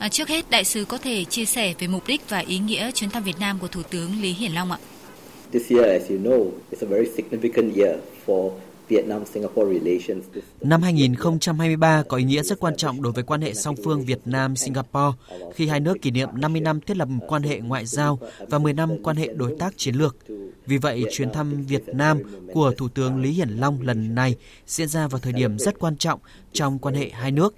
À, trước hết, đại sứ có thể chia sẻ về mục đích và ý nghĩa chuyến thăm Việt Nam của Thủ tướng Lý Hiển Long ạ. This year, as you know, is a very significant year for Năm 2023 có ý nghĩa rất quan trọng đối với quan hệ song phương Việt Nam-Singapore khi hai nước kỷ niệm 50 năm thiết lập quan hệ ngoại giao và 10 năm quan hệ đối tác chiến lược. Vì vậy, chuyến thăm Việt Nam của Thủ tướng Lý Hiển Long lần này diễn ra vào thời điểm rất quan trọng trong quan hệ hai nước.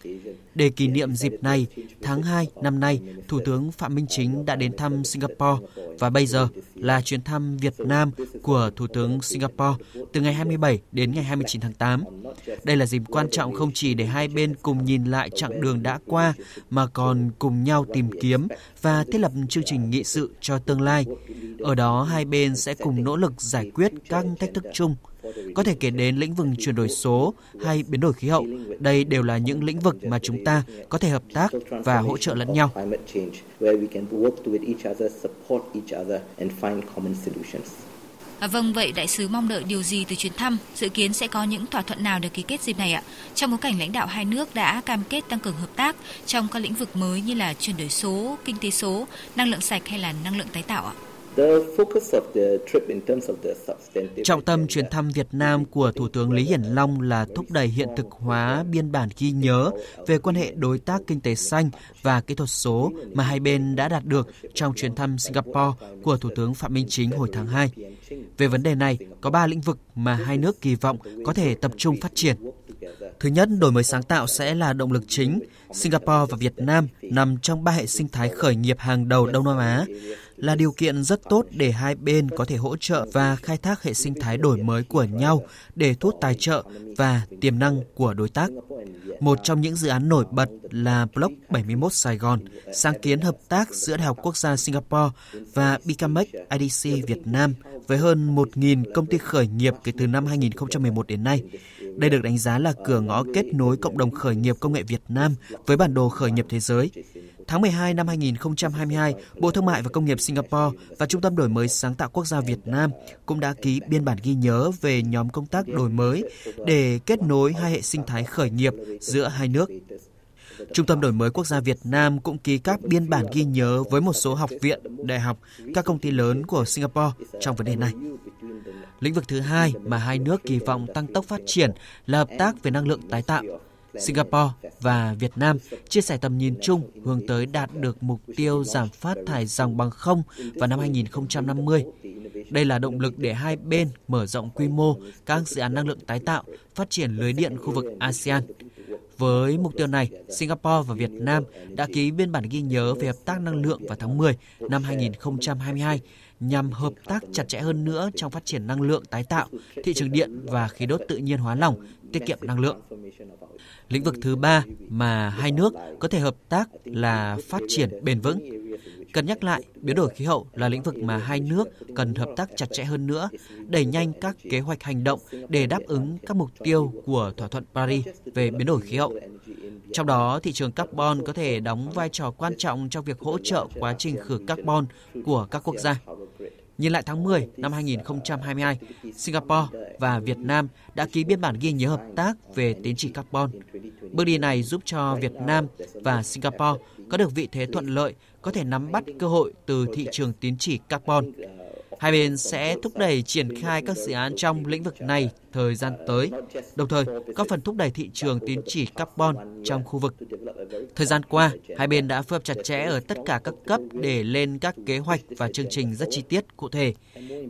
Để kỷ niệm dịp này, tháng 2 năm nay, Thủ tướng Phạm Minh Chính đã đến thăm Singapore và bây giờ là chuyến thăm Việt Nam của Thủ tướng Singapore từ ngày 27 đến ngày 29 tháng 8. Đây là dịp quan trọng không chỉ để hai bên cùng nhìn lại chặng đường đã qua mà còn cùng nhau tìm kiếm và thiết lập chương trình nghị sự cho tương lai. Ở đó hai bên sẽ cùng nỗ lực giải quyết các thách thức chung có thể kể đến lĩnh vực chuyển đổi số hay biến đổi khí hậu. Đây đều là những lĩnh vực mà chúng ta có thể hợp tác và hỗ trợ lẫn nhau. À, vâng, vậy đại sứ mong đợi điều gì từ chuyến thăm? Dự kiến sẽ có những thỏa thuận nào được ký kết dịp này ạ? Trong bối cảnh lãnh đạo hai nước đã cam kết tăng cường hợp tác trong các lĩnh vực mới như là chuyển đổi số, kinh tế số, năng lượng sạch hay là năng lượng tái tạo ạ? Trọng tâm chuyến thăm Việt Nam của Thủ tướng Lý Hiển Long là thúc đẩy hiện thực hóa biên bản ghi nhớ về quan hệ đối tác kinh tế xanh và kỹ thuật số mà hai bên đã đạt được trong chuyến thăm Singapore của Thủ tướng Phạm Minh Chính hồi tháng 2. Về vấn đề này, có 3 lĩnh vực mà hai nước kỳ vọng có thể tập trung phát triển. Thứ nhất, đổi mới sáng tạo sẽ là động lực chính. Singapore và Việt Nam nằm trong ba hệ sinh thái khởi nghiệp hàng đầu Đông Nam Á là điều kiện rất tốt để hai bên có thể hỗ trợ và khai thác hệ sinh thái đổi mới của nhau để thu hút tài trợ và tiềm năng của đối tác. Một trong những dự án nổi bật là Block 71 Sài Gòn, sáng kiến hợp tác giữa Đại học Quốc gia Singapore và Bicamex IDC Việt Nam với hơn 1.000 công ty khởi nghiệp kể từ năm 2011 đến nay. Đây được đánh giá là cửa ngõ kết nối cộng đồng khởi nghiệp công nghệ Việt Nam với bản đồ khởi nghiệp thế giới. Tháng 12 năm 2022, Bộ Thương mại và Công nghiệp Singapore và Trung tâm Đổi mới Sáng tạo Quốc gia Việt Nam cũng đã ký biên bản ghi nhớ về nhóm công tác đổi mới để kết nối hai hệ sinh thái khởi nghiệp giữa hai nước. Trung tâm Đổi mới Quốc gia Việt Nam cũng ký các biên bản ghi nhớ với một số học viện, đại học, các công ty lớn của Singapore trong vấn đề này. Lĩnh vực thứ hai mà hai nước kỳ vọng tăng tốc phát triển là hợp tác về năng lượng tái tạo. Singapore và Việt Nam chia sẻ tầm nhìn chung hướng tới đạt được mục tiêu giảm phát thải dòng bằng không vào năm 2050. Đây là động lực để hai bên mở rộng quy mô các dự án năng lượng tái tạo, phát triển lưới điện khu vực ASEAN. Với mục tiêu này, Singapore và Việt Nam đã ký biên bản ghi nhớ về hợp tác năng lượng vào tháng 10 năm 2022 nhằm hợp tác chặt chẽ hơn nữa trong phát triển năng lượng tái tạo, thị trường điện và khí đốt tự nhiên hóa lỏng, tiết kiệm năng lượng. Lĩnh vực thứ ba mà hai nước có thể hợp tác là phát triển bền vững. Cần nhắc lại, biến đổi khí hậu là lĩnh vực mà hai nước cần hợp tác chặt chẽ hơn nữa, đẩy nhanh các kế hoạch hành động để đáp ứng các mục tiêu của thỏa thuận Paris về biến đổi khí hậu. Trong đó, thị trường carbon có thể đóng vai trò quan trọng trong việc hỗ trợ quá trình khử carbon của các quốc gia. Nhìn lại tháng 10 năm 2022, Singapore và Việt Nam đã ký biên bản ghi nhớ hợp tác về tín chỉ carbon. Bước đi này giúp cho Việt Nam và Singapore có được vị thế thuận lợi có thể nắm bắt cơ hội từ thị trường tín chỉ carbon Hai bên sẽ thúc đẩy triển khai các dự án trong lĩnh vực này thời gian tới, đồng thời góp phần thúc đẩy thị trường tín chỉ carbon trong khu vực. Thời gian qua, hai bên đã phối hợp chặt chẽ ở tất cả các cấp để lên các kế hoạch và chương trình rất chi tiết cụ thể.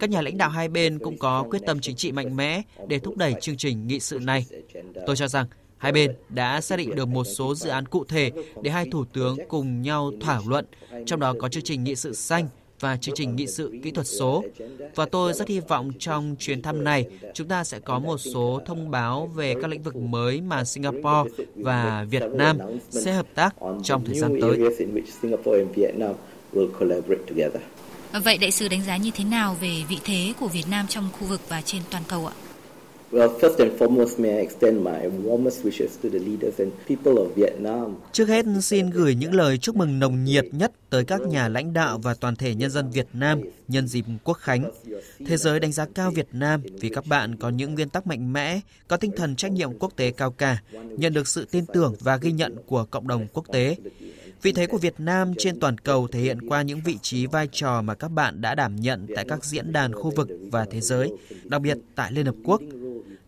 Các nhà lãnh đạo hai bên cũng có quyết tâm chính trị mạnh mẽ để thúc đẩy chương trình nghị sự này. Tôi cho rằng Hai bên đã xác định được một số dự án cụ thể để hai thủ tướng cùng nhau thảo luận, trong đó có chương trình nghị sự xanh và chương trình nghị sự kỹ thuật số. Và tôi rất hy vọng trong chuyến thăm này, chúng ta sẽ có một số thông báo về các lĩnh vực mới mà Singapore và Việt Nam sẽ hợp tác trong thời gian tới. Vậy đại sứ đánh giá như thế nào về vị thế của Việt Nam trong khu vực và trên toàn cầu ạ? Trước hết xin gửi những lời chúc mừng nồng nhiệt nhất tới các nhà lãnh đạo và toàn thể nhân dân Việt Nam nhân dịp Quốc khánh. Thế giới đánh giá cao Việt Nam vì các bạn có những nguyên tắc mạnh mẽ, có tinh thần trách nhiệm quốc tế cao cả, nhận được sự tin tưởng và ghi nhận của cộng đồng quốc tế. Vị thế của Việt Nam trên toàn cầu thể hiện qua những vị trí vai trò mà các bạn đã đảm nhận tại các diễn đàn khu vực và thế giới, đặc biệt tại Liên Hợp Quốc.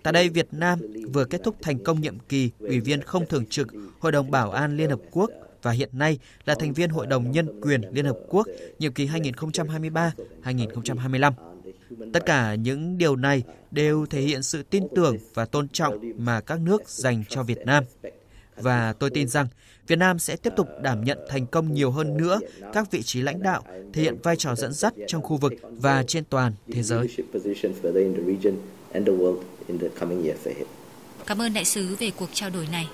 Tại đây, Việt Nam vừa kết thúc thành công nhiệm kỳ Ủy viên không thường trực Hội đồng Bảo an Liên Hợp Quốc và hiện nay là thành viên Hội đồng Nhân quyền Liên Hợp Quốc nhiệm kỳ 2023-2025. Tất cả những điều này đều thể hiện sự tin tưởng và tôn trọng mà các nước dành cho Việt Nam. Và tôi tin rằng Việt Nam sẽ tiếp tục đảm nhận thành công nhiều hơn nữa các vị trí lãnh đạo, thể hiện vai trò dẫn dắt trong khu vực và trên toàn thế giới. Cảm ơn đại sứ về cuộc trao đổi này.